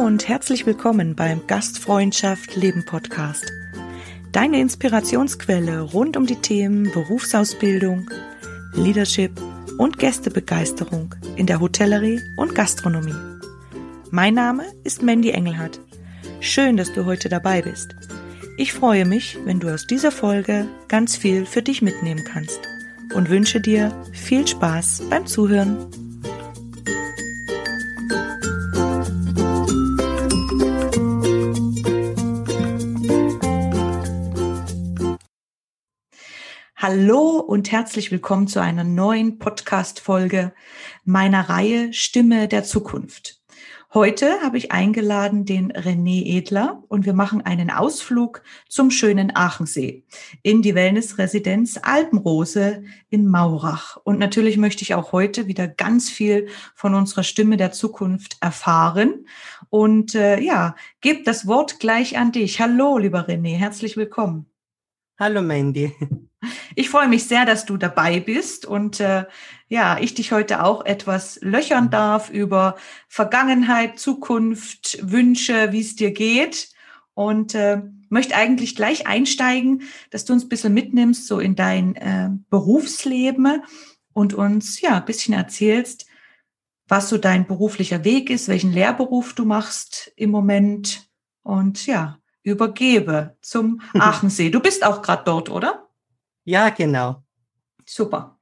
und herzlich willkommen beim Gastfreundschaft Leben Podcast. Deine Inspirationsquelle rund um die Themen Berufsausbildung, Leadership und Gästebegeisterung in der Hotellerie und Gastronomie. Mein Name ist Mandy Engelhardt. Schön, dass du heute dabei bist. Ich freue mich, wenn du aus dieser Folge ganz viel für dich mitnehmen kannst und wünsche dir viel Spaß beim Zuhören. Hallo und herzlich willkommen zu einer neuen Podcast-Folge meiner Reihe Stimme der Zukunft. Heute habe ich eingeladen den René Edler und wir machen einen Ausflug zum schönen Aachensee in die Wellnessresidenz Alpenrose in Maurach. Und natürlich möchte ich auch heute wieder ganz viel von unserer Stimme der Zukunft erfahren. Und äh, ja, gebe das Wort gleich an dich. Hallo, lieber René, herzlich willkommen. Hallo Mandy. Ich freue mich sehr, dass du dabei bist und äh, ja, ich dich heute auch etwas löchern darf über Vergangenheit, Zukunft, Wünsche, wie es dir geht und äh, möchte eigentlich gleich einsteigen, dass du uns ein bisschen mitnimmst so in dein äh, Berufsleben und uns ja ein bisschen erzählst, was so dein beruflicher Weg ist, welchen Lehrberuf du machst im Moment und ja, übergebe zum Aachensee. Du bist auch gerade dort, oder? Ja, genau. Super.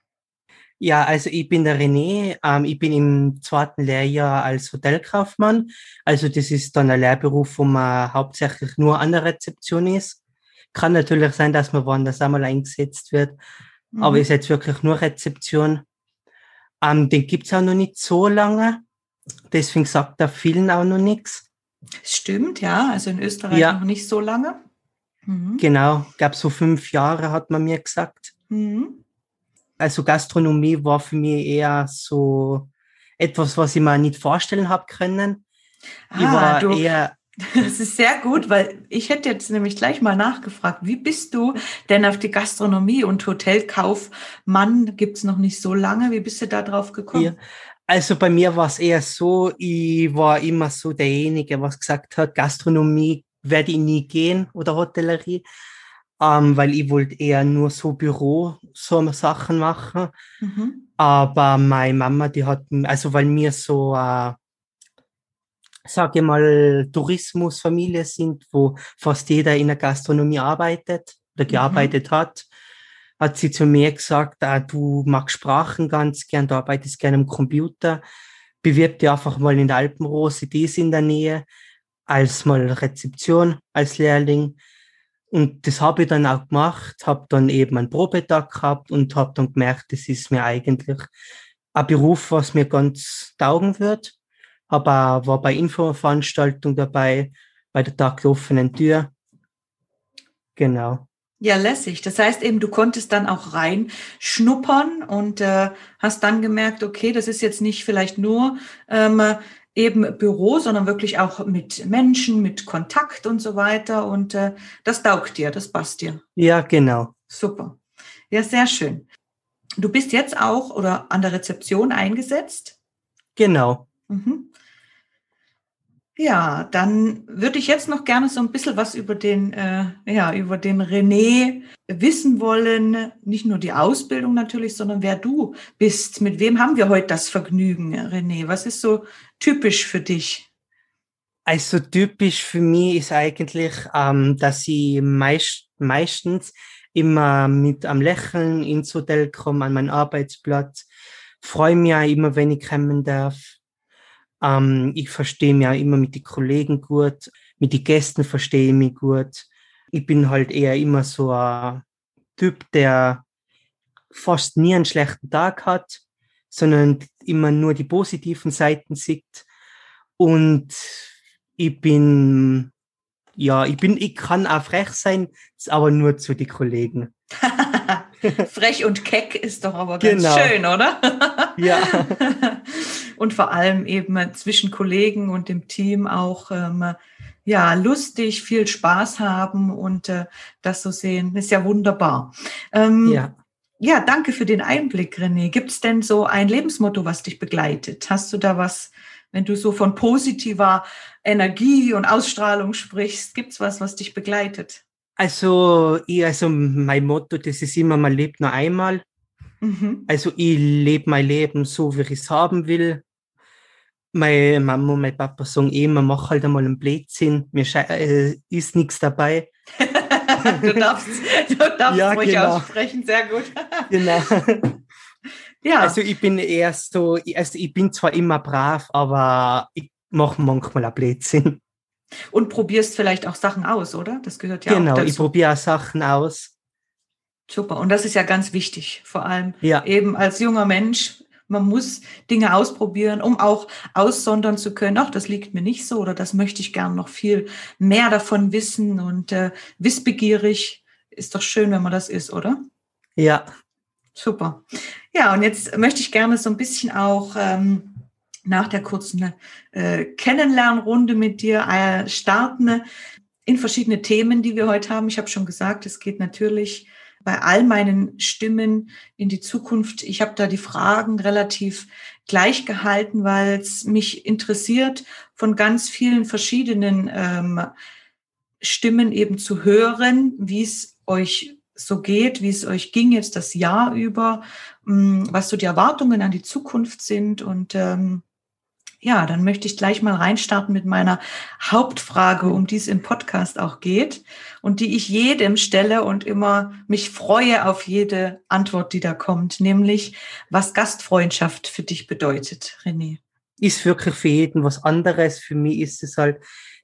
Ja, also ich bin der René. Ähm, ich bin im zweiten Lehrjahr als Hotelkaufmann. Also das ist dann ein Lehrberuf, wo man hauptsächlich nur an der Rezeption ist. Kann natürlich sein, dass man woanders einmal eingesetzt wird, mhm. aber ist jetzt wirklich nur Rezeption. Ähm, den gibt's auch noch nicht so lange. Deswegen sagt da vielen auch noch nichts. Stimmt, ja. Also in Österreich ja. noch nicht so lange. Mhm. Genau, gab so fünf Jahre, hat man mir gesagt. Mhm. Also Gastronomie war für mich eher so etwas, was ich mir nicht vorstellen habe können. Ah, ich war du, eher das ist sehr gut, weil ich hätte jetzt nämlich gleich mal nachgefragt, wie bist du denn auf die Gastronomie und Hotelkaufmann gibt es noch nicht so lange, wie bist du da drauf gekommen? Ja. Also bei mir war es eher so, ich war immer so derjenige, was gesagt hat, Gastronomie werde ich nie gehen oder Hotellerie, ähm, weil ich wollte eher nur so Büro, so Sachen machen. Mhm. Aber meine Mama, die hat, also weil wir so, äh, sage ich mal, Tourismusfamilie sind, wo fast jeder in der Gastronomie arbeitet oder mhm. gearbeitet mhm. hat, hat sie zu mir gesagt, ah, du magst Sprachen ganz gern, du arbeitest gerne am Computer, bewirb dich einfach mal in der Alpenrose, die ist in der Nähe, als mal Rezeption, als Lehrling. Und das habe ich dann auch gemacht, habe dann eben einen Probetag gehabt und habe dann gemerkt, das ist mir eigentlich ein Beruf, was mir ganz taugen wird. Aber war bei Infoveranstaltung dabei, bei der Tag der offenen Tür. Genau. Ja, lässig. Das heißt eben, du konntest dann auch rein schnuppern und äh, hast dann gemerkt, okay, das ist jetzt nicht vielleicht nur ähm, eben Büro, sondern wirklich auch mit Menschen, mit Kontakt und so weiter. Und äh, das taugt dir, das passt dir. Ja, genau. Super. Ja, sehr schön. Du bist jetzt auch oder an der Rezeption eingesetzt? Genau. Mhm. Ja, dann würde ich jetzt noch gerne so ein bisschen was über den, äh, ja, über den René wissen wollen. Nicht nur die Ausbildung natürlich, sondern wer du bist. Mit wem haben wir heute das Vergnügen, René? Was ist so typisch für dich? Also typisch für mich ist eigentlich, ähm, dass ich meist, meistens immer mit am Lächeln ins Hotel komme, an meinen Arbeitsplatz. Freue mich auch immer, wenn ich kommen darf ähm, ich verstehe mich auch immer mit den Kollegen gut, mit den Gästen verstehe ich mich gut. Ich bin halt eher immer so ein Typ, der fast nie einen schlechten Tag hat, sondern immer nur die positiven Seiten sieht. Und ich bin, ja, ich bin, ich kann auch frech sein, aber nur zu den Kollegen. Frech und keck ist doch aber ganz genau. schön, oder? ja. Und vor allem eben zwischen Kollegen und dem Team auch ähm, ja lustig, viel Spaß haben und äh, das so sehen, ist ja wunderbar. Ähm, ja. Ja, danke für den Einblick, René. Gibt es denn so ein Lebensmotto, was dich begleitet? Hast du da was, wenn du so von positiver Energie und Ausstrahlung sprichst, gibt es was, was dich begleitet? Also, ich, also mein Motto, das ist immer, man lebt nur einmal. Mhm. Also ich lebe mein Leben so, wie ich es haben will. Meine Mama und mein Papa sagen immer, mach halt einmal einen Blödsinn, mir äh, ist nichts dabei. du darfst, du darfst ja, ruhig genau. aussprechen, sehr gut. genau. Ja. Also ich bin eher so, also ich bin zwar immer brav, aber ich mache manchmal ein Blödsinn. Und probierst vielleicht auch Sachen aus, oder? Das gehört ja genau, auch dazu. Genau, ich probiere Sachen aus. Super. Und das ist ja ganz wichtig, vor allem ja. eben als junger Mensch. Man muss Dinge ausprobieren, um auch aussondern zu können. Ach, das liegt mir nicht so oder das möchte ich gern noch viel mehr davon wissen und äh, wissbegierig. Ist doch schön, wenn man das ist, oder? Ja. Super. Ja, und jetzt möchte ich gerne so ein bisschen auch ähm, nach der kurzen äh, Kennenlernrunde mit dir äh, starten in verschiedene Themen, die wir heute haben. Ich habe schon gesagt, es geht natürlich bei all meinen Stimmen in die Zukunft. Ich habe da die Fragen relativ gleich gehalten, weil es mich interessiert, von ganz vielen verschiedenen ähm, Stimmen eben zu hören, wie es euch so geht, wie es euch ging jetzt das Jahr über, mm, was so die Erwartungen an die Zukunft sind und ähm, ja, dann möchte ich gleich mal reinstarten mit meiner Hauptfrage, um die es im Podcast auch geht und die ich jedem stelle und immer mich freue auf jede Antwort, die da kommt, nämlich was Gastfreundschaft für dich bedeutet, René. Ist wirklich für jeden was anderes. Für mich ist es halt,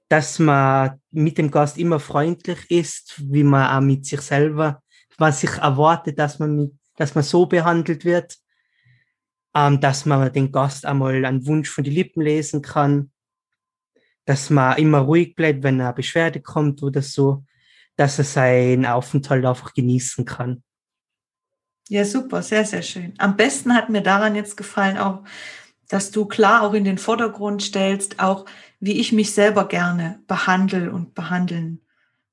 dass man mit dem Gast immer freundlich ist, wie man auch mit sich selber, was sich erwartet, dass man mit, dass man so behandelt wird ähm, dass man den Gast einmal einen Wunsch von den Lippen lesen kann, dass man immer ruhig bleibt, wenn eine Beschwerde kommt oder so, dass er seinen Aufenthalt einfach genießen kann. Ja, super, sehr, sehr schön. Am besten hat mir daran jetzt gefallen auch, dass du klar auch in den Vordergrund stellst, auch wie ich mich selber gerne behandle und behandeln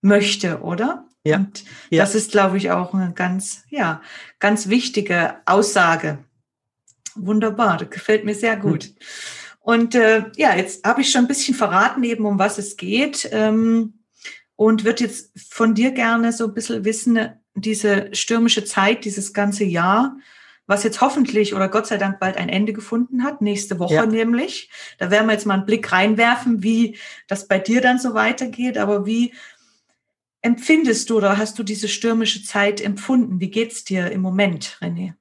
möchte, oder? Ja. Und ja. das ist, glaube ich, auch eine ganz, ja, ganz wichtige Aussage Wunderbar, das gefällt mir sehr gut. Hm. Und äh, ja, jetzt habe ich schon ein bisschen verraten, eben um was es geht. Ähm, und würde jetzt von dir gerne so ein bisschen wissen, diese stürmische Zeit, dieses ganze Jahr, was jetzt hoffentlich oder Gott sei Dank bald ein Ende gefunden hat, nächste Woche ja. nämlich. Da werden wir jetzt mal einen Blick reinwerfen, wie das bei dir dann so weitergeht. Aber wie empfindest du oder hast du diese stürmische Zeit empfunden? Wie geht's dir im Moment, René?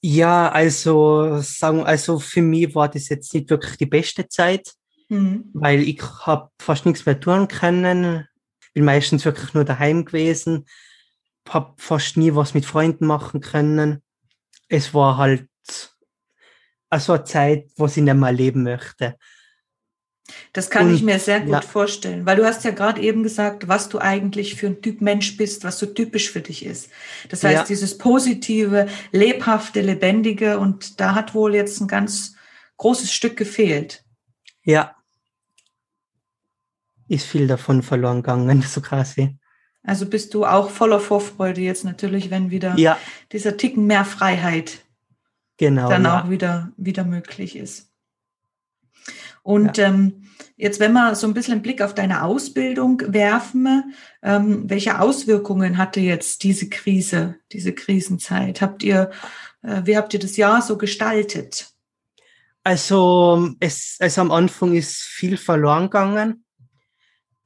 Ja, also sagen, also für mich war das jetzt nicht wirklich die beste Zeit, mhm. weil ich habe fast nichts mehr tun können. Bin meistens wirklich nur daheim gewesen, habe fast nie was mit Freunden machen können. Es war halt also eine Zeit, was ich nicht mehr leben möchte. Das kann und, ich mir sehr gut ja. vorstellen, weil du hast ja gerade eben gesagt, was du eigentlich für ein Typ Mensch bist, was so typisch für dich ist. Das heißt, ja. dieses positive, lebhafte, lebendige und da hat wohl jetzt ein ganz großes Stück gefehlt. Ja. Ist viel davon verloren gegangen, so quasi. Also bist du auch voller Vorfreude jetzt natürlich, wenn wieder ja. dieser Ticken mehr Freiheit genau, dann auch wieder, wieder möglich ist. Und ja. ähm, jetzt, wenn wir so ein bisschen einen Blick auf deine Ausbildung werfen, ähm, welche Auswirkungen hatte jetzt diese Krise, diese Krisenzeit? Habt ihr, äh, wie habt ihr das Jahr so gestaltet? Also, es, also am Anfang ist viel verloren gegangen,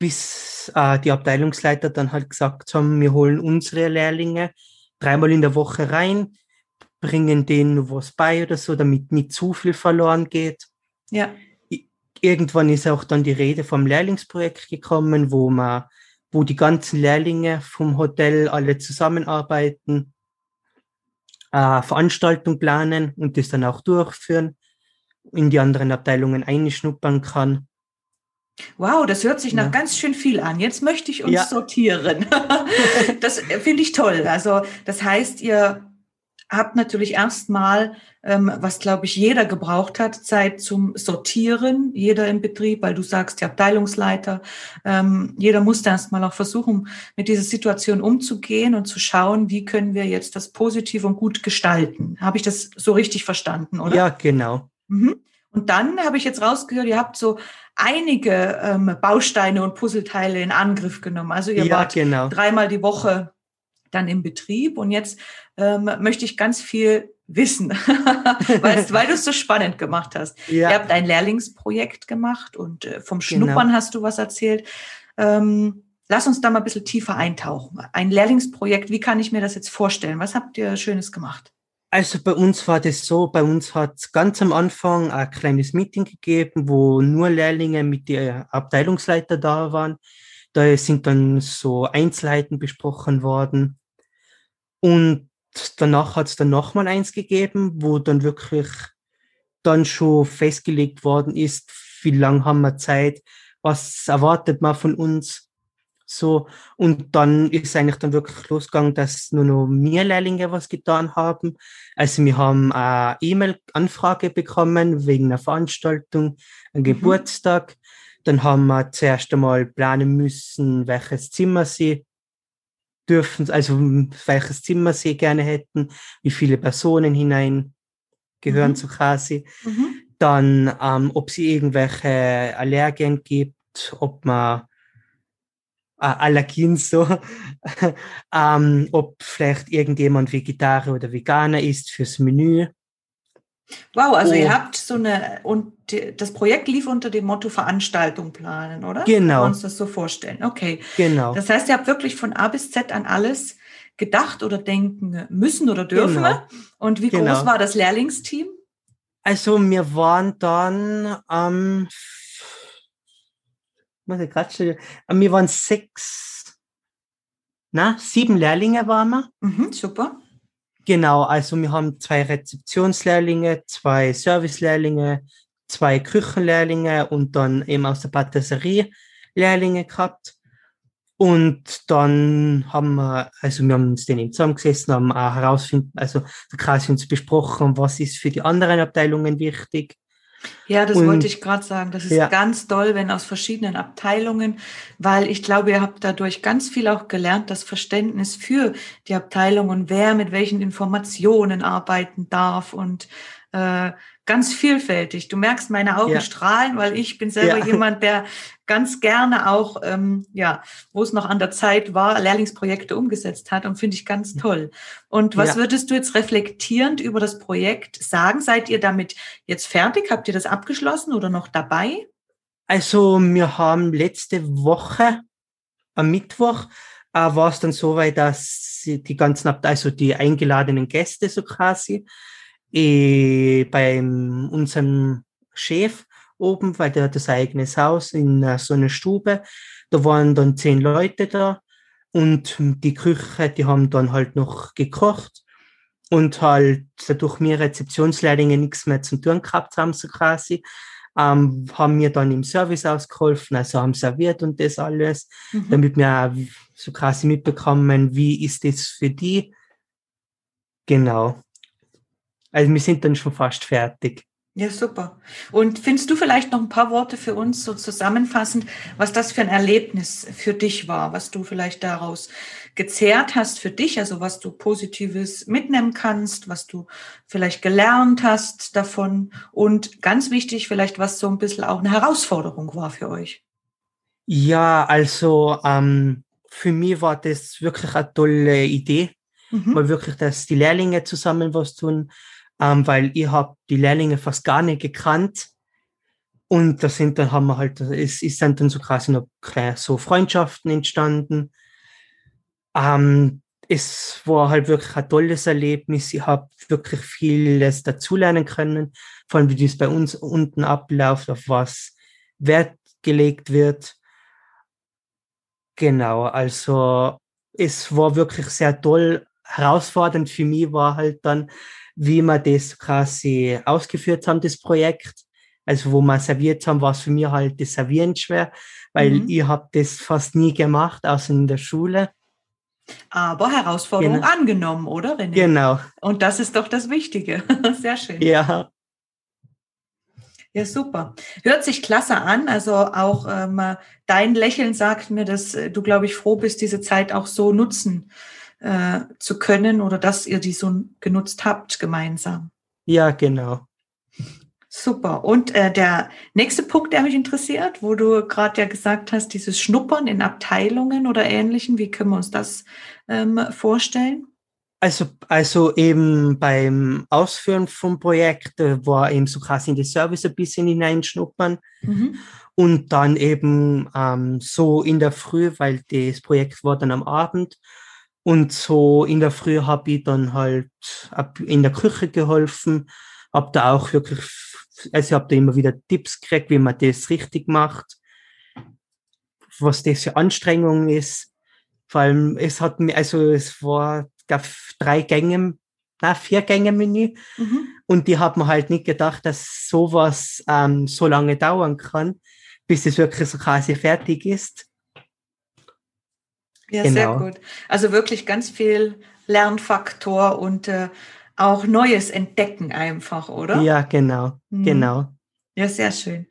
bis äh, die Abteilungsleiter dann halt gesagt haben, wir holen unsere Lehrlinge dreimal in der Woche rein, bringen denen was bei oder so, damit nicht zu viel verloren geht. Ja irgendwann ist auch dann die Rede vom Lehrlingsprojekt gekommen, wo man, wo die ganzen Lehrlinge vom Hotel alle zusammenarbeiten, äh, Veranstaltung planen und das dann auch durchführen, in die anderen Abteilungen einschnuppern kann. Wow, das hört sich nach ja. ganz schön viel an. Jetzt möchte ich uns ja. sortieren. das finde ich toll. Also das heißt, ihr habt natürlich erstmal, ähm, was glaube ich jeder gebraucht hat, Zeit zum Sortieren, jeder im Betrieb, weil du sagst, der Abteilungsleiter, ähm, jeder musste erstmal auch versuchen, mit dieser Situation umzugehen und zu schauen, wie können wir jetzt das positiv und gut gestalten. Habe ich das so richtig verstanden, oder? Ja, genau. Mhm. Und dann habe ich jetzt rausgehört, ihr habt so einige ähm, Bausteine und Puzzleteile in Angriff genommen. Also ihr Ja, wart genau. dreimal die Woche dann im Betrieb und jetzt ähm, möchte ich ganz viel wissen, weil, du es so spannend gemacht hast. Ihr Ja, habt ein Lehrlingsprojekt gemacht und äh, vom Genau. Schnuppern hast du was erzählt. Ähm, lass uns da mal ein bisschen tiefer eintauchen. Ein Lehrlingsprojekt, wie kann ich mir das jetzt vorstellen? Was habt ihr Schönes gemacht? also bei uns war das so, bei uns hat es ganz am Anfang ein kleines Meeting gegeben, wo nur Lehrlinge mit der Abteilungsleiter da waren. Da sind dann so Einzelheiten besprochen worden. Und danach hat es dann nochmal eins gegeben, wo dann wirklich dann schon festgelegt worden ist, wie lange haben wir Zeit, was erwartet man von uns. So, und dann ist eigentlich dann wirklich losgegangen, dass nur noch mehr Lehrlinge was getan haben. Also wir haben eine E-Mail-Anfrage bekommen wegen einer Veranstaltung, einem Geburtstag. Dann haben wir zuerst einmal planen müssen, welches Zimmer sie dürfen, also welches Zimmer sie gerne hätten, wie viele Personen hinein gehören Mhm. zu quasi. Mhm. Dann, ähm, ob sie irgendwelche Allergien gibt, ob man äh, Allergien so, ähm, ob vielleicht irgendjemand Vegetarier oder Veganer ist fürs Menü. Wow, also Oh. ihr habt so eine, und das Projekt lief unter dem Motto Veranstaltung planen, oder? Genau. Können wir uns das so vorstellen. Okay. Genau. Das heißt, ihr habt wirklich von A bis Z an alles gedacht oder denken müssen oder dürfen. Genau. Und wie groß Genau. war das Lehrlingsteam? Also wir waren dann ähm, muss ich grad schon, äh, wir waren sechs, na, sieben Lehrlinge waren wir. Mhm, super. Genau, also wir haben zwei Rezeptionslehrlinge, zwei Servicelehrlinge, zwei Küchenlehrlinge und dann eben aus der Patisserie Lehrlinge gehabt. Und dann haben wir, also wir haben uns den eben zusammengesessen, haben auch herausfinden, also quasi uns besprochen, was ist für die anderen Abteilungen wichtig. Ja, das Und- wollte ich gerade sagen. Das ist Ja. ganz toll, wenn aus verschiedenen Abteilungen, weil ich glaube, ihr habt dadurch ganz viel auch gelernt, das Verständnis für die Abteilung und wer mit welchen Informationen arbeiten darf und äh, ganz vielfältig. Du merkst meine Augen Ja. strahlen, weil ich bin selber Ja. jemand, der ganz gerne auch, ähm, ja, wo es noch an der Zeit war, Lehrlingsprojekte umgesetzt hat und finde ich ganz toll. Und was Ja. würdest du jetzt reflektierend über das Projekt sagen? Seid ihr damit jetzt fertig? Habt ihr das abgeschlossen oder noch dabei? Also wir haben letzte Woche am Mittwoch äh, war es dann so weit, dass die ganzen, also die eingeladenen Gäste so quasi, eh, bei unserem Chef oben, weil der hat das eigenes Haus in äh, so einer Stube, da waren dann zehn Leute da und die Küche, die haben dann halt noch gekocht und halt dadurch mir Rezeptionslehrlinge nichts mehr zum tun gehabt haben, so quasi, ähm, haben mir dann im Service ausgeholfen, also haben serviert und das alles, Mhm. damit wir auch so quasi mitbekommen, wie ist das für die. Genau. Also wir sind dann schon fast fertig. Ja, super. Und findest du vielleicht noch ein paar Worte für uns so zusammenfassend, was das für ein Erlebnis für dich war, was du vielleicht daraus gezehrt hast für dich, also was du Positives mitnehmen kannst, was du vielleicht gelernt hast davon und ganz wichtig, vielleicht was so ein bisschen auch eine Herausforderung war für euch. Ja, also ähm, für mich war das wirklich eine tolle Idee, Mhm. mal wirklich, dass die Lehrlinge zusammen was tun, ähm, weil ich habe die Lehrlinge fast gar nicht gekannt. Und da sind dann haben wir halt, es ist dann, so quasi noch so Freundschaften entstanden. Ähm, es war halt wirklich ein tolles Erlebnis. Ich habe wirklich vieles dazulernen können, vor allem wie das bei uns unten abläuft, auf was Wert gelegt wird. Genau, also es war wirklich sehr toll. Herausfordernd für mich war halt dann, wie wir das quasi ausgeführt haben, das Projekt. Also wo wir serviert haben, war es für mich halt das Servieren schwer, weil Mhm. ich habe das fast nie gemacht, außer in der Schule. Aber Herausforderung Genau. angenommen, oder René? Genau, Und das ist doch das Wichtige. Sehr schön. ja. Ja, super. Hört sich klasse an. Also auch ähm, dein Lächeln sagt mir, dass du, glaube ich, froh bist, diese Zeit auch so nutzen äh, zu können oder dass ihr die so genutzt habt gemeinsam. Ja, genau. Super. Und äh, der nächste Punkt, der mich interessiert, wo du gerade ja gesagt hast, dieses Schnuppern in Abteilungen oder Ähnlichen, wie können wir uns das ähm, vorstellen? Also, also eben beim Ausführen vom Projekt äh, war eben so quasi in die Service ein bisschen hineinschnuppern mhm. und dann eben ähm, so in der Früh, weil das Projekt war dann am Abend und so in der Früh habe ich dann halt in der Küche geholfen, habe da auch wirklich, also ich habe da immer wieder Tipps gekriegt, wie man das richtig macht, was das für Anstrengung ist. Vor allem, es hat mir, also es war gab drei Gänge, na, vier Gänge Menü. Mhm. Und die haben halt nicht gedacht, dass sowas ähm, so lange dauern kann, bis es wirklich so quasi fertig ist. Ja, genau. sehr gut. Also wirklich ganz viel Lernfaktor und äh, auch Neues entdecken einfach, oder? Ja, genau, mhm. genau. Ja, sehr schön.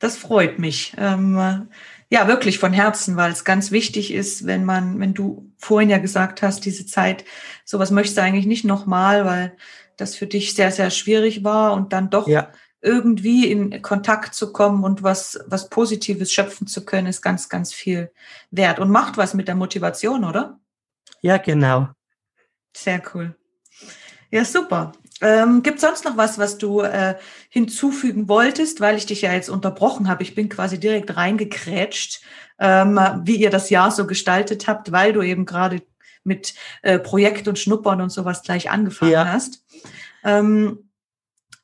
Das freut mich. Ähm, ja, wirklich von Herzen, weil es ganz wichtig ist, wenn man, wenn du vorhin ja gesagt hast, diese Zeit, sowas möchtest du eigentlich nicht nochmal, weil das für dich sehr, sehr schwierig war und dann doch ja. Irgendwie in Kontakt zu kommen und was, was Positives schöpfen zu können, ist ganz, ganz viel wert und macht was mit der Motivation, oder? Ja, genau. Sehr cool. Ja, super. Ähm, Gibt es sonst noch was, was du äh, hinzufügen wolltest, weil ich dich ja jetzt unterbrochen habe? Ich bin quasi direkt reingekrätscht, ähm, wie ihr das Jahr so gestaltet habt, weil du eben gerade mit äh, Projekt und Schnuppern und sowas gleich angefangen ja. hast. Ähm,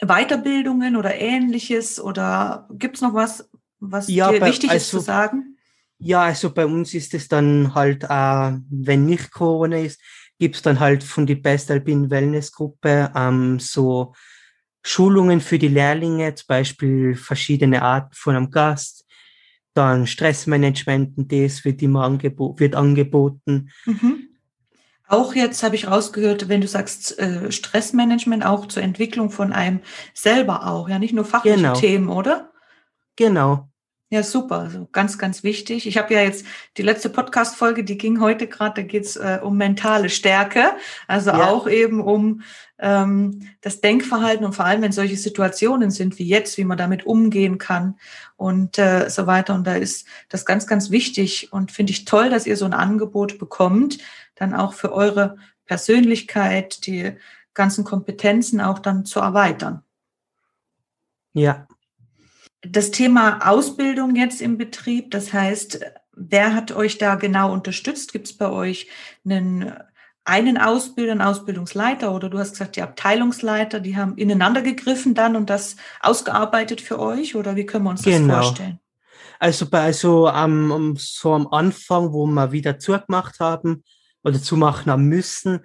Weiterbildungen oder ähnliches oder gibt es noch was, was ja, dir bei, wichtig also, ist zu sagen? Ja, also bei uns ist es dann halt, äh, wenn nicht Corona ist, gibt's dann halt von die Best Alpine Wellness Gruppe ähm, so Schulungen für die Lehrlinge, zum Beispiel verschiedene Arten von einem Gast, dann Stressmanagement das wird immer angebo wird angeboten. Mhm. Auch jetzt habe ich rausgehört, wenn du sagst äh, Stressmanagement, auch zur Entwicklung von einem selber auch, ja, nicht nur fachliche genau. Themen, oder? Genau. Ja, super. Also ganz, ganz wichtig. Ich habe ja jetzt die letzte Podcast-Folge, die ging heute gerade, da geht's äh, um mentale Stärke. Also ja. auch eben um ähm, das Denkverhalten und vor allem, wenn solche Situationen sind wie jetzt, wie man damit umgehen kann und äh, so weiter. Und da ist das ganz, ganz wichtig und finde ich toll, dass ihr so ein Angebot bekommt, dann auch für eure Persönlichkeit, die ganzen Kompetenzen auch dann zu erweitern. Ja, das Thema Ausbildung jetzt im Betrieb, das heißt, wer hat euch da genau unterstützt? Gibt es bei euch einen, einen Ausbilder, einen Ausbildungsleiter oder du hast gesagt, die Abteilungsleiter, die haben ineinander gegriffen dann und das ausgearbeitet für euch oder wie können wir uns genau. das vorstellen? Also bei also um, so am Anfang, wo wir wieder zugemacht haben oder zumachen haben müssen,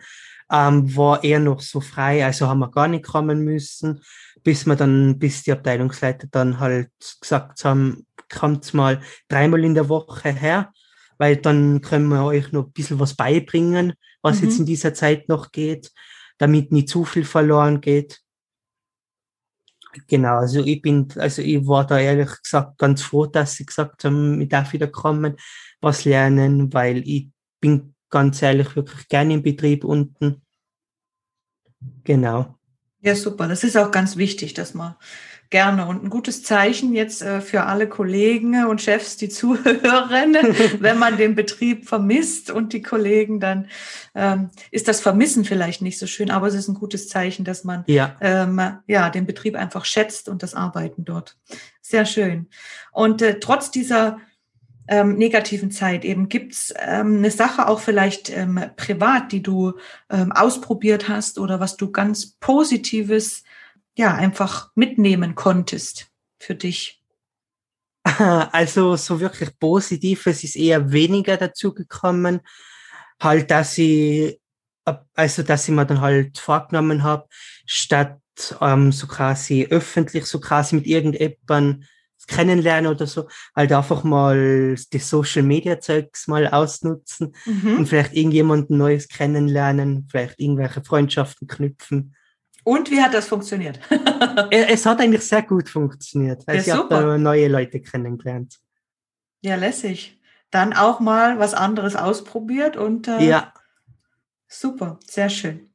ähm, war er noch so frei, also haben wir gar nicht kommen müssen bis wir dann, bis die Abteilungsleiter dann halt gesagt haben, kommt mal dreimal in der Woche her, weil dann können wir euch noch ein bisschen was beibringen, was mhm. jetzt in dieser Zeit noch geht, damit nicht zu viel verloren geht. Genau, also ich bin, also ich war da ehrlich gesagt ganz froh, dass sie gesagt haben, ich darf wieder kommen, was lernen, weil ich bin ganz ehrlich wirklich gerne im Betrieb unten. Genau. Ja, super. Das ist auch ganz wichtig, dass man gerne und ein gutes Zeichen jetzt äh, für alle Kollegen und Chefs, die zuhören, wenn man den Betrieb vermisst und die Kollegen, dann ähm, ist das Vermissen vielleicht nicht so schön, aber es ist ein gutes Zeichen, dass man ja. Ähm, ja den Betrieb einfach schätzt und das Arbeiten dort. Sehr schön. Und äh, trotz dieser ähm, negativen Zeit eben? Gibt es ähm, eine Sache auch vielleicht ähm, privat, die du ähm, ausprobiert hast oder was du ganz Positives ja einfach mitnehmen konntest für dich? Also so wirklich Positives ist eher weniger dazu gekommen. Halt, dass ich, also dass ich mir dann halt vorgenommen habe, statt ähm, so quasi öffentlich, so quasi mit irgendjemandem kennenlernen oder so, halt einfach mal die Social Media Zeugs mal ausnutzen mhm. und vielleicht irgendjemanden Neues kennenlernen, vielleicht irgendwelche Freundschaften knüpfen. Und wie hat das funktioniert? es hat eigentlich sehr gut funktioniert. Also ja, ich habe neue Leute kennengelernt. Ja, lässig. Dann auch mal was anderes ausprobiert und äh, ja. super, sehr schön.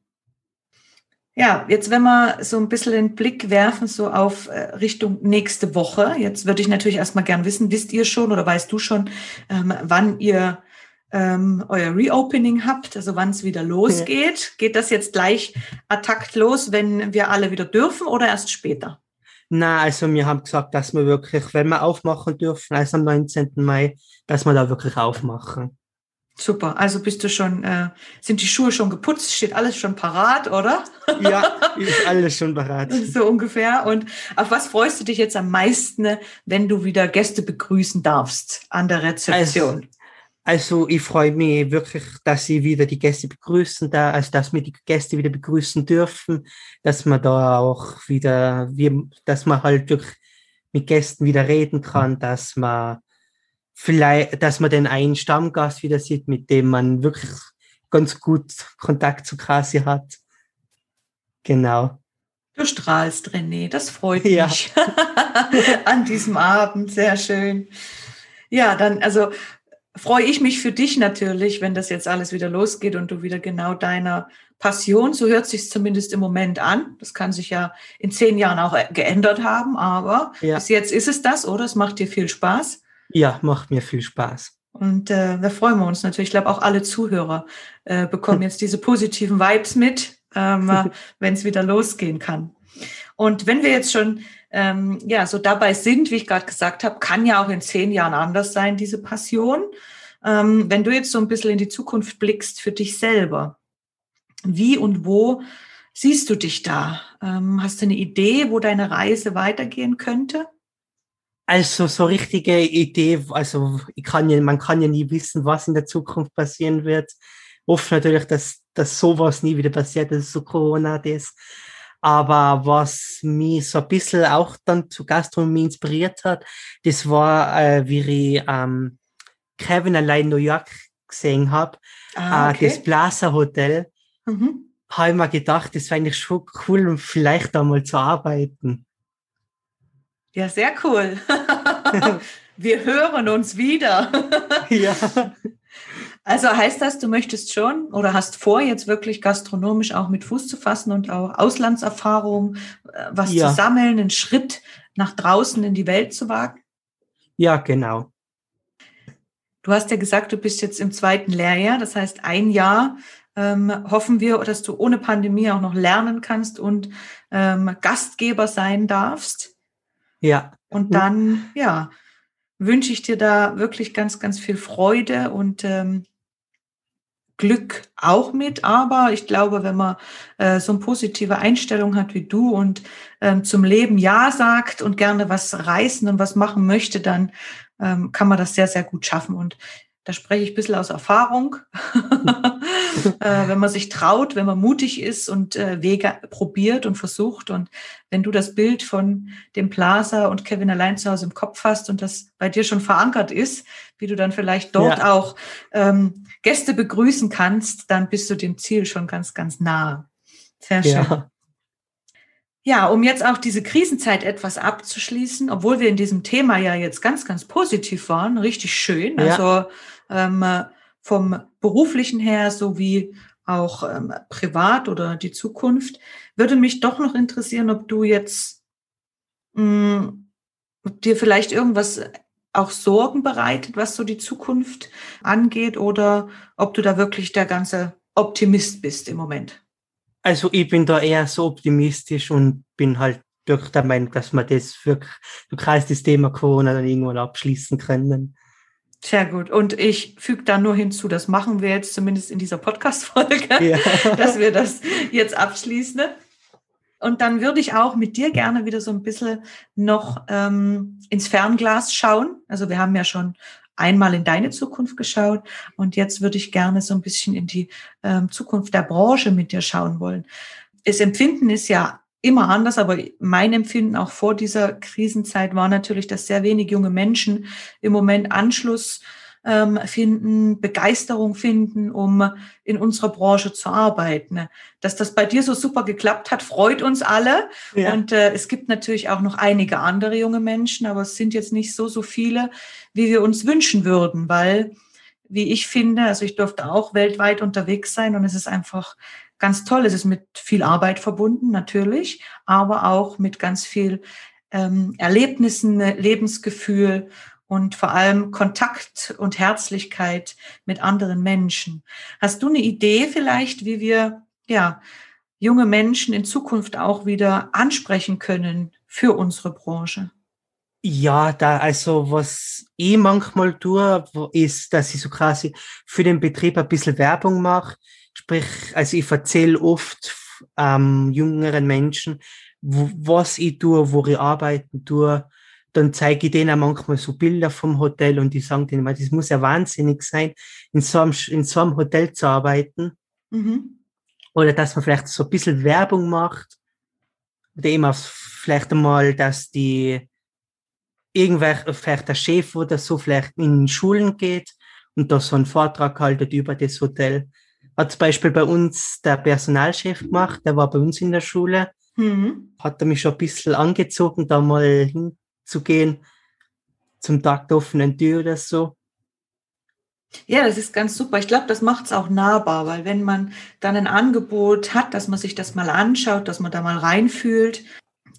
Ja, jetzt wenn wir so ein bisschen den Blick werfen, so auf äh, Richtung nächste Woche. Jetzt würde ich natürlich erstmal gern wissen, wisst ihr schon oder weißt du schon, ähm, wann ihr ähm, euer Reopening habt, also wann es wieder losgeht? Geht das jetzt gleich attakt los, wenn wir alle wieder dürfen oder erst später? Na, also wir haben gesagt, dass wir wirklich, wenn wir aufmachen dürfen, also am 19. Mai, dass wir da wirklich aufmachen. Super. Also bist du schon, äh, sind die Schuhe schon geputzt? Steht alles schon parat, oder? Ja, ist alles schon parat. so ungefähr. Und auf was freust du dich jetzt am meisten, wenn du wieder Gäste begrüßen darfst an der Rezeption? Also, also ich freue mich wirklich, dass sie wieder die Gäste begrüßen da, also dass wir die Gäste wieder begrüßen dürfen, dass man da auch wieder, wir, dass man halt wirklich mit Gästen wieder reden kann, dass man vielleicht, dass man den einen Stammgast wieder sieht, mit dem man wirklich ganz gut Kontakt zu Kasi hat. Genau. Du strahlst, René, das freut ja. mich. An diesem Abend, sehr schön. Ja, dann, also freue ich mich für dich natürlich, wenn das jetzt alles wieder losgeht und du wieder genau deiner Passion, so hört sich zumindest im Moment an. Das kann sich ja in zehn Jahren auch geändert haben, aber ja. bis jetzt ist es das, oder? Es macht dir viel Spaß. Ja, macht mir viel Spaß. Und äh, da freuen wir uns natürlich. Ich glaube, auch alle Zuhörer äh, bekommen jetzt diese positiven Vibes mit, ähm, äh, wenn es wieder losgehen kann. Und wenn wir jetzt schon ähm, ja so dabei sind, wie ich gerade gesagt habe, kann ja auch in zehn Jahren anders sein, diese Passion. Ähm, wenn du jetzt so ein bisschen in die Zukunft blickst für dich selber, wie und wo siehst du dich da? Ähm, hast du eine Idee, wo deine Reise weitergehen könnte? Also so richtige Idee, also ich kann ja, man kann ja nie wissen, was in der Zukunft passieren wird. Hoffe natürlich, dass, dass sowas nie wieder passiert, dass so Corona das. Aber was mich so ein bisschen auch dann zu Gastronomie inspiriert hat, das war, äh, wie ich ähm, Kevin allein New York gesehen habe, ah, äh, okay. äh, das Plaza Hotel. Mhm. Habe ich mir gedacht, das wäre eigentlich schon cool, um vielleicht da mal zu arbeiten. Ja, sehr cool. Wir hören uns wieder. ja. Also heißt das, du möchtest schon oder hast vor, jetzt wirklich gastronomisch auch mit Fuß zu fassen und auch Auslandserfahrung, äh, was ja. zu sammeln, einen Schritt nach draußen in die Welt zu wagen? Ja, genau. Du hast ja gesagt, du bist jetzt im zweiten Lehrjahr, das heißt ein Jahr ähm, hoffen wir, dass du ohne Pandemie auch noch lernen kannst und ähm, Gastgeber sein darfst. Ja. Und dann, ja, wünsche ich dir da wirklich ganz, ganz viel Freude und ähm, Glück auch mit. Aber ich glaube, wenn man äh, so eine positive Einstellung hat wie du und ähm, zum Leben Ja sagt und gerne was reißen und was machen möchte, dann ähm, kann man das sehr, sehr gut schaffen. Und da spreche ich ein bisschen aus Erfahrung. äh, wenn man sich traut, wenn man mutig ist und äh, Wege probiert und versucht. Und wenn du das Bild von dem Plaza und Kevin allein zu Hause im Kopf hast und das bei dir schon verankert ist, wie du dann vielleicht dort ja. auch ähm, Gäste begrüßen kannst, dann bist du dem Ziel schon ganz, ganz nah. Sehr schön. Ja. Ja, um jetzt auch diese Krisenzeit etwas abzuschließen, obwohl wir in diesem Thema ja jetzt ganz, ganz positiv waren, richtig schön. Ja. Also ähm, vom beruflichen her sowie auch ähm, privat oder die Zukunft, würde mich doch noch interessieren, ob du jetzt mh, ob dir vielleicht irgendwas auch Sorgen bereitet, was so die Zukunft angeht, oder ob du da wirklich der ganze Optimist bist im Moment. Also ich bin da eher so optimistisch und bin halt durch der Meinung, dass wir das wirklich, du kannst das Thema Corona dann irgendwann abschließen können. Sehr gut. Und ich füge da nur hinzu, das machen wir jetzt zumindest in dieser Podcast-Folge, ja. dass wir das jetzt abschließen. Und dann würde ich auch mit dir gerne wieder so ein bisschen noch ähm, ins Fernglas schauen. Also wir haben ja schon einmal in deine Zukunft geschaut und jetzt würde ich gerne so ein bisschen in die ähm, Zukunft der Branche mit dir schauen wollen. Das Empfinden ist ja immer anders, aber mein Empfinden auch vor dieser Krisenzeit war natürlich, dass sehr wenig junge Menschen im Moment Anschluss ähm, finden, Begeisterung finden, um in unserer Branche zu arbeiten. Dass das bei dir so super geklappt hat, freut uns alle. Ja. Und äh, es gibt natürlich auch noch einige andere junge Menschen, aber es sind jetzt nicht so, so viele, wie wir uns wünschen würden, weil, wie ich finde, also ich durfte auch weltweit unterwegs sein und es ist einfach ganz toll. Es ist mit viel Arbeit verbunden, natürlich, aber auch mit ganz viel ähm, Erlebnissen, Lebensgefühl und vor allem Kontakt und Herzlichkeit mit anderen Menschen. Hast du eine Idee vielleicht, wie wir ja junge Menschen in Zukunft auch wieder ansprechen können für unsere Branche? Ja, da, also was ich manchmal tue, ist, dass ich so quasi für den Betrieb ein bisschen Werbung mache. Sprich, also ich erzähle oft ähm, jüngeren Menschen, wo, was ich tue, wo ich arbeiten tue. Dann zeige ich denen manchmal so Bilder vom Hotel und die sagen denen, das muss ja wahnsinnig sein, in so einem, in so einem Hotel zu arbeiten. Mhm. Oder dass man vielleicht so ein bisschen Werbung macht. Oder eben auch vielleicht einmal, dass die irgendwer, vielleicht der Chef oder so, vielleicht in Schulen geht und da so einen Vortrag haltet über das Hotel. Hat zum Beispiel bei uns der Personalchef gemacht, der war bei uns in der Schule. Mhm. Hat er mich schon ein bisschen angezogen, da mal hinzugehen zum Tag der offenen Tür oder so. Ja, das ist ganz super. Ich glaube, das macht es auch nahbar, weil wenn man dann ein Angebot hat, dass man sich das mal anschaut, dass man da mal reinfühlt,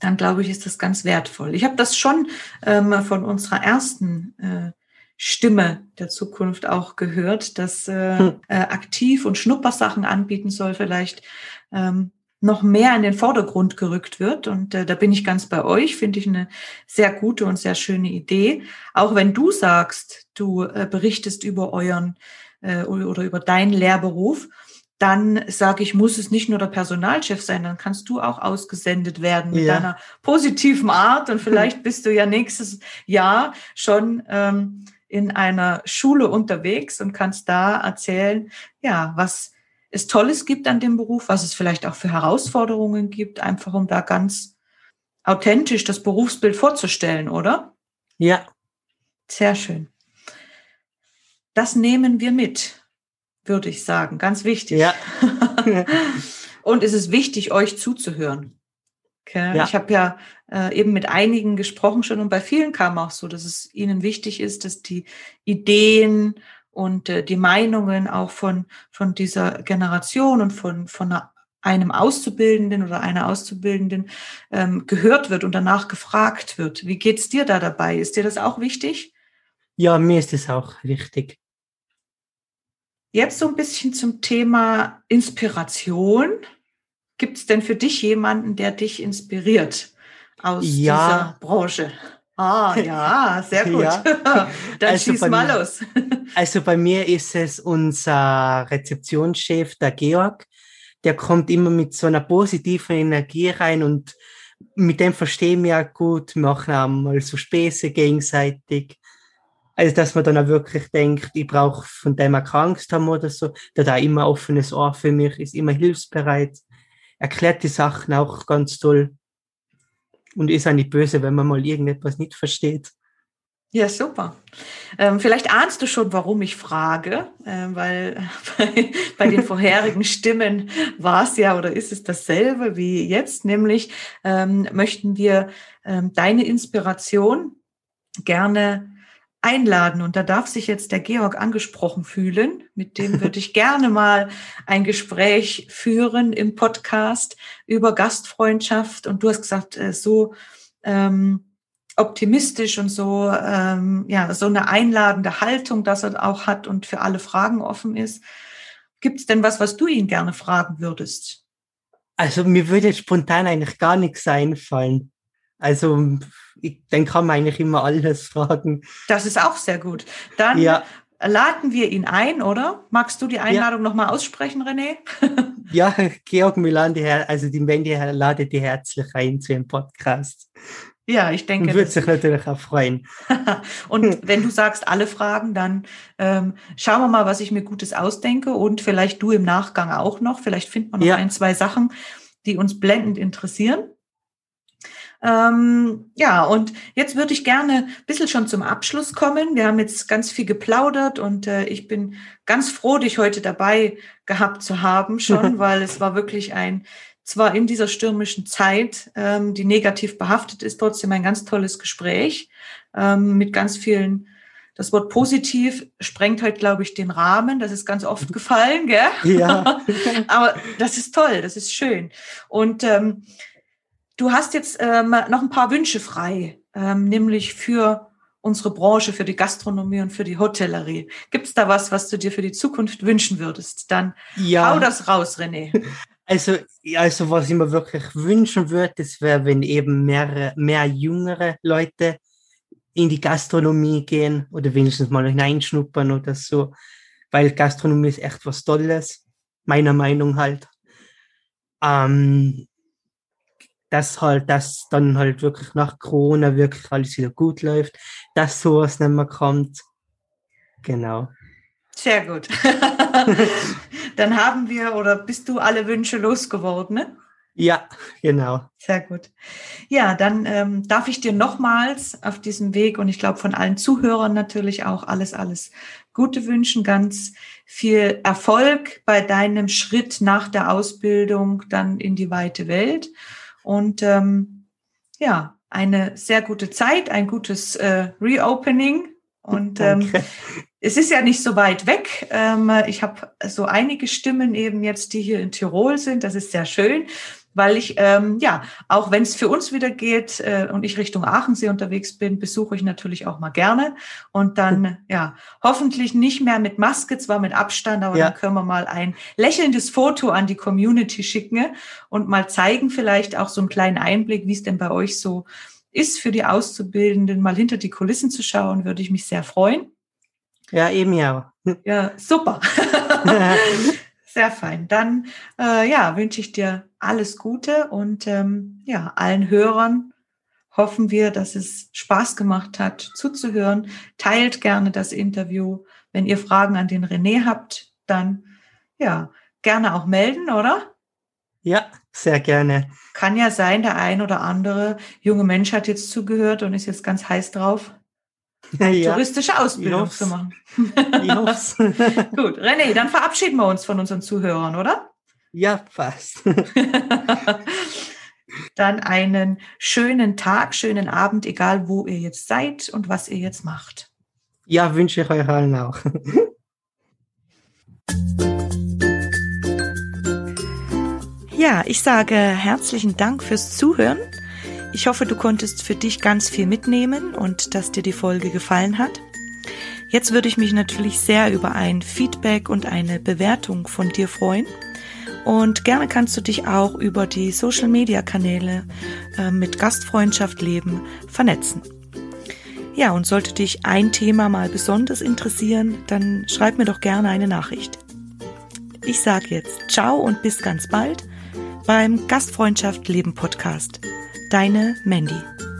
dann glaube ich, ist das ganz wertvoll. Ich habe das schon ähm, von unserer ersten äh, Stimme der Zukunft auch gehört, dass äh, hm. äh, aktiv und Schnuppersachen anbieten soll, vielleicht ähm, noch mehr in den Vordergrund gerückt wird. Und äh, da bin ich ganz bei euch, finde ich eine sehr gute und sehr schöne Idee. Auch wenn du sagst, du äh, berichtest über euren äh, oder über deinen Lehrberuf, dann sage ich, muss es nicht nur der Personalchef sein, dann kannst du auch ausgesendet werden mit ja. deiner positiven Art und vielleicht bist du ja nächstes Jahr schon ähm, in einer Schule unterwegs und kannst da erzählen, ja, was es Tolles gibt an dem Beruf, was es vielleicht auch für Herausforderungen gibt, einfach um da ganz authentisch das Berufsbild vorzustellen, oder? Ja. Sehr schön. Das nehmen wir mit würde ich sagen. Ganz wichtig. Ja. und es ist wichtig, euch zuzuhören. Okay? Ja. Ich habe ja äh, eben mit einigen gesprochen schon und bei vielen kam auch so, dass es ihnen wichtig ist, dass die Ideen und äh, die Meinungen auch von, von dieser Generation und von, von einer, einem Auszubildenden oder einer Auszubildenden ähm, gehört wird und danach gefragt wird. Wie geht's dir da dabei? Ist dir das auch wichtig? Ja, mir ist es auch wichtig. Jetzt so ein bisschen zum Thema Inspiration. Gibt es denn für dich jemanden, der dich inspiriert aus ja. dieser Branche? Ah, ja, sehr gut. Ja. Dann also schieß mal mir, los. Also bei mir ist es unser Rezeptionschef, der Georg. Der kommt immer mit so einer positiven Energie rein und mit dem verstehen wir ja gut, machen auch mal so Späße gegenseitig. Also, dass man dann auch wirklich denkt, ich brauche von dem auch Angst haben oder so. Der da immer offenes Ohr für mich, ist immer hilfsbereit, erklärt die Sachen auch ganz toll und ist auch nicht böse, wenn man mal irgendetwas nicht versteht. Ja, super. Ähm, vielleicht ahnst du schon, warum ich frage, äh, weil bei, bei den vorherigen Stimmen war es ja oder ist es dasselbe wie jetzt, nämlich ähm, möchten wir ähm, deine Inspiration gerne einladen. Und da darf sich jetzt der Georg angesprochen fühlen. Mit dem würde ich gerne mal ein Gespräch führen im Podcast über Gastfreundschaft. Und du hast gesagt, äh, so ähm, optimistisch und so, ähm, ja, so eine einladende Haltung, dass er auch hat und für alle Fragen offen ist. Gibt es denn was, was du ihn gerne fragen würdest? Also mir würde spontan eigentlich gar nichts einfallen. Also ich, dann kann man eigentlich immer alles fragen. Das ist auch sehr gut. Dann ja. laden wir ihn ein, oder? Magst du die Einladung ja. nochmal aussprechen, René? ja, Georg Milan, die, also die Wendy ladet die herzlich ein zu ihrem Podcast. Ja, ich denke. Würde sich natürlich auch freuen. und wenn du sagst, alle Fragen, dann ähm, schauen wir mal, was ich mir Gutes ausdenke und vielleicht du im Nachgang auch noch. Vielleicht findet man noch ja. ein, zwei Sachen, die uns blendend interessieren. Ähm, ja, und jetzt würde ich gerne ein bisschen schon zum Abschluss kommen. Wir haben jetzt ganz viel geplaudert und äh, ich bin ganz froh, dich heute dabei gehabt zu haben schon, weil es war wirklich ein, zwar in dieser stürmischen Zeit, ähm, die negativ behaftet ist, trotzdem ein ganz tolles Gespräch ähm, mit ganz vielen Das Wort positiv sprengt heute, glaube ich, den Rahmen. Das ist ganz oft gefallen, gell? Ja. Aber das ist toll, das ist schön. Und ähm, du hast jetzt ähm, noch ein paar Wünsche frei, ähm, nämlich für unsere Branche, für die Gastronomie und für die Hotellerie. Gibt es da was, was du dir für die Zukunft wünschen würdest? Dann ja. hau das raus, René. Also, also was ich mir wirklich wünschen würde, das wäre, wenn eben mehr, mehr jüngere Leute in die Gastronomie gehen oder wenigstens mal hineinschnuppern oder so, weil Gastronomie ist echt was Tolles, meiner Meinung halt. Ähm, dass halt, dass dann halt wirklich nach Corona wirklich alles wieder gut läuft, dass sowas nicht mehr kommt. Genau. Sehr gut. dann haben wir oder bist du alle Wünsche losgeworden, ne? Ja, genau. Sehr gut. Ja, dann ähm, darf ich dir nochmals auf diesem Weg und ich glaube von allen Zuhörern natürlich auch alles, alles Gute wünschen, ganz viel Erfolg bei deinem Schritt nach der Ausbildung dann in die weite Welt und ähm, ja, eine sehr gute Zeit, ein gutes äh, Reopening und ähm, es ist ja nicht so weit weg. Ähm, ich habe so einige Stimmen eben jetzt, die hier in Tirol sind. Das ist sehr schön weil ich, ähm, ja, auch wenn es für uns wieder geht äh, und ich Richtung Aachensee unterwegs bin, besuche ich natürlich auch mal gerne. Und dann, ja, hoffentlich nicht mehr mit Maske, zwar mit Abstand, aber ja. dann können wir mal ein lächelndes Foto an die Community schicken und mal zeigen, vielleicht auch so einen kleinen Einblick, wie es denn bei euch so ist, für die Auszubildenden mal hinter die Kulissen zu schauen, würde ich mich sehr freuen. Ja, eben ja. Ja, super. Sehr fein. Dann äh, ja, wünsche ich dir alles Gute und ähm, ja, allen Hörern hoffen wir, dass es Spaß gemacht hat, zuzuhören. Teilt gerne das Interview. Wenn ihr Fragen an den René habt, dann ja, gerne auch melden, oder? Ja, sehr gerne. Kann ja sein, der ein oder andere junge Mensch hat jetzt zugehört und ist jetzt ganz heiß drauf, ja, touristische Ausbildung zu machen. Gut, René, dann verabschieden wir uns von unseren Zuhörern, oder? Ja, fast. dann einen schönen Tag, schönen Abend, egal wo ihr jetzt seid und was ihr jetzt macht. Ja, wünsche ich euch allen auch. Ja, ich sage herzlichen Dank fürs Zuhören. Ich hoffe, du konntest für dich ganz viel mitnehmen und dass dir die Folge gefallen hat. Jetzt würde ich mich natürlich sehr über ein Feedback und eine Bewertung von dir freuen. Und gerne kannst du dich auch über die Social Media Kanäle äh, mit Gastfreundschaft leben vernetzen. Ja, und sollte dich ein Thema mal besonders interessieren, dann schreib mir doch gerne eine Nachricht. Ich sage jetzt ciao und bis ganz bald beim Gastfreundschaft Leben Podcast. Deine Mandy.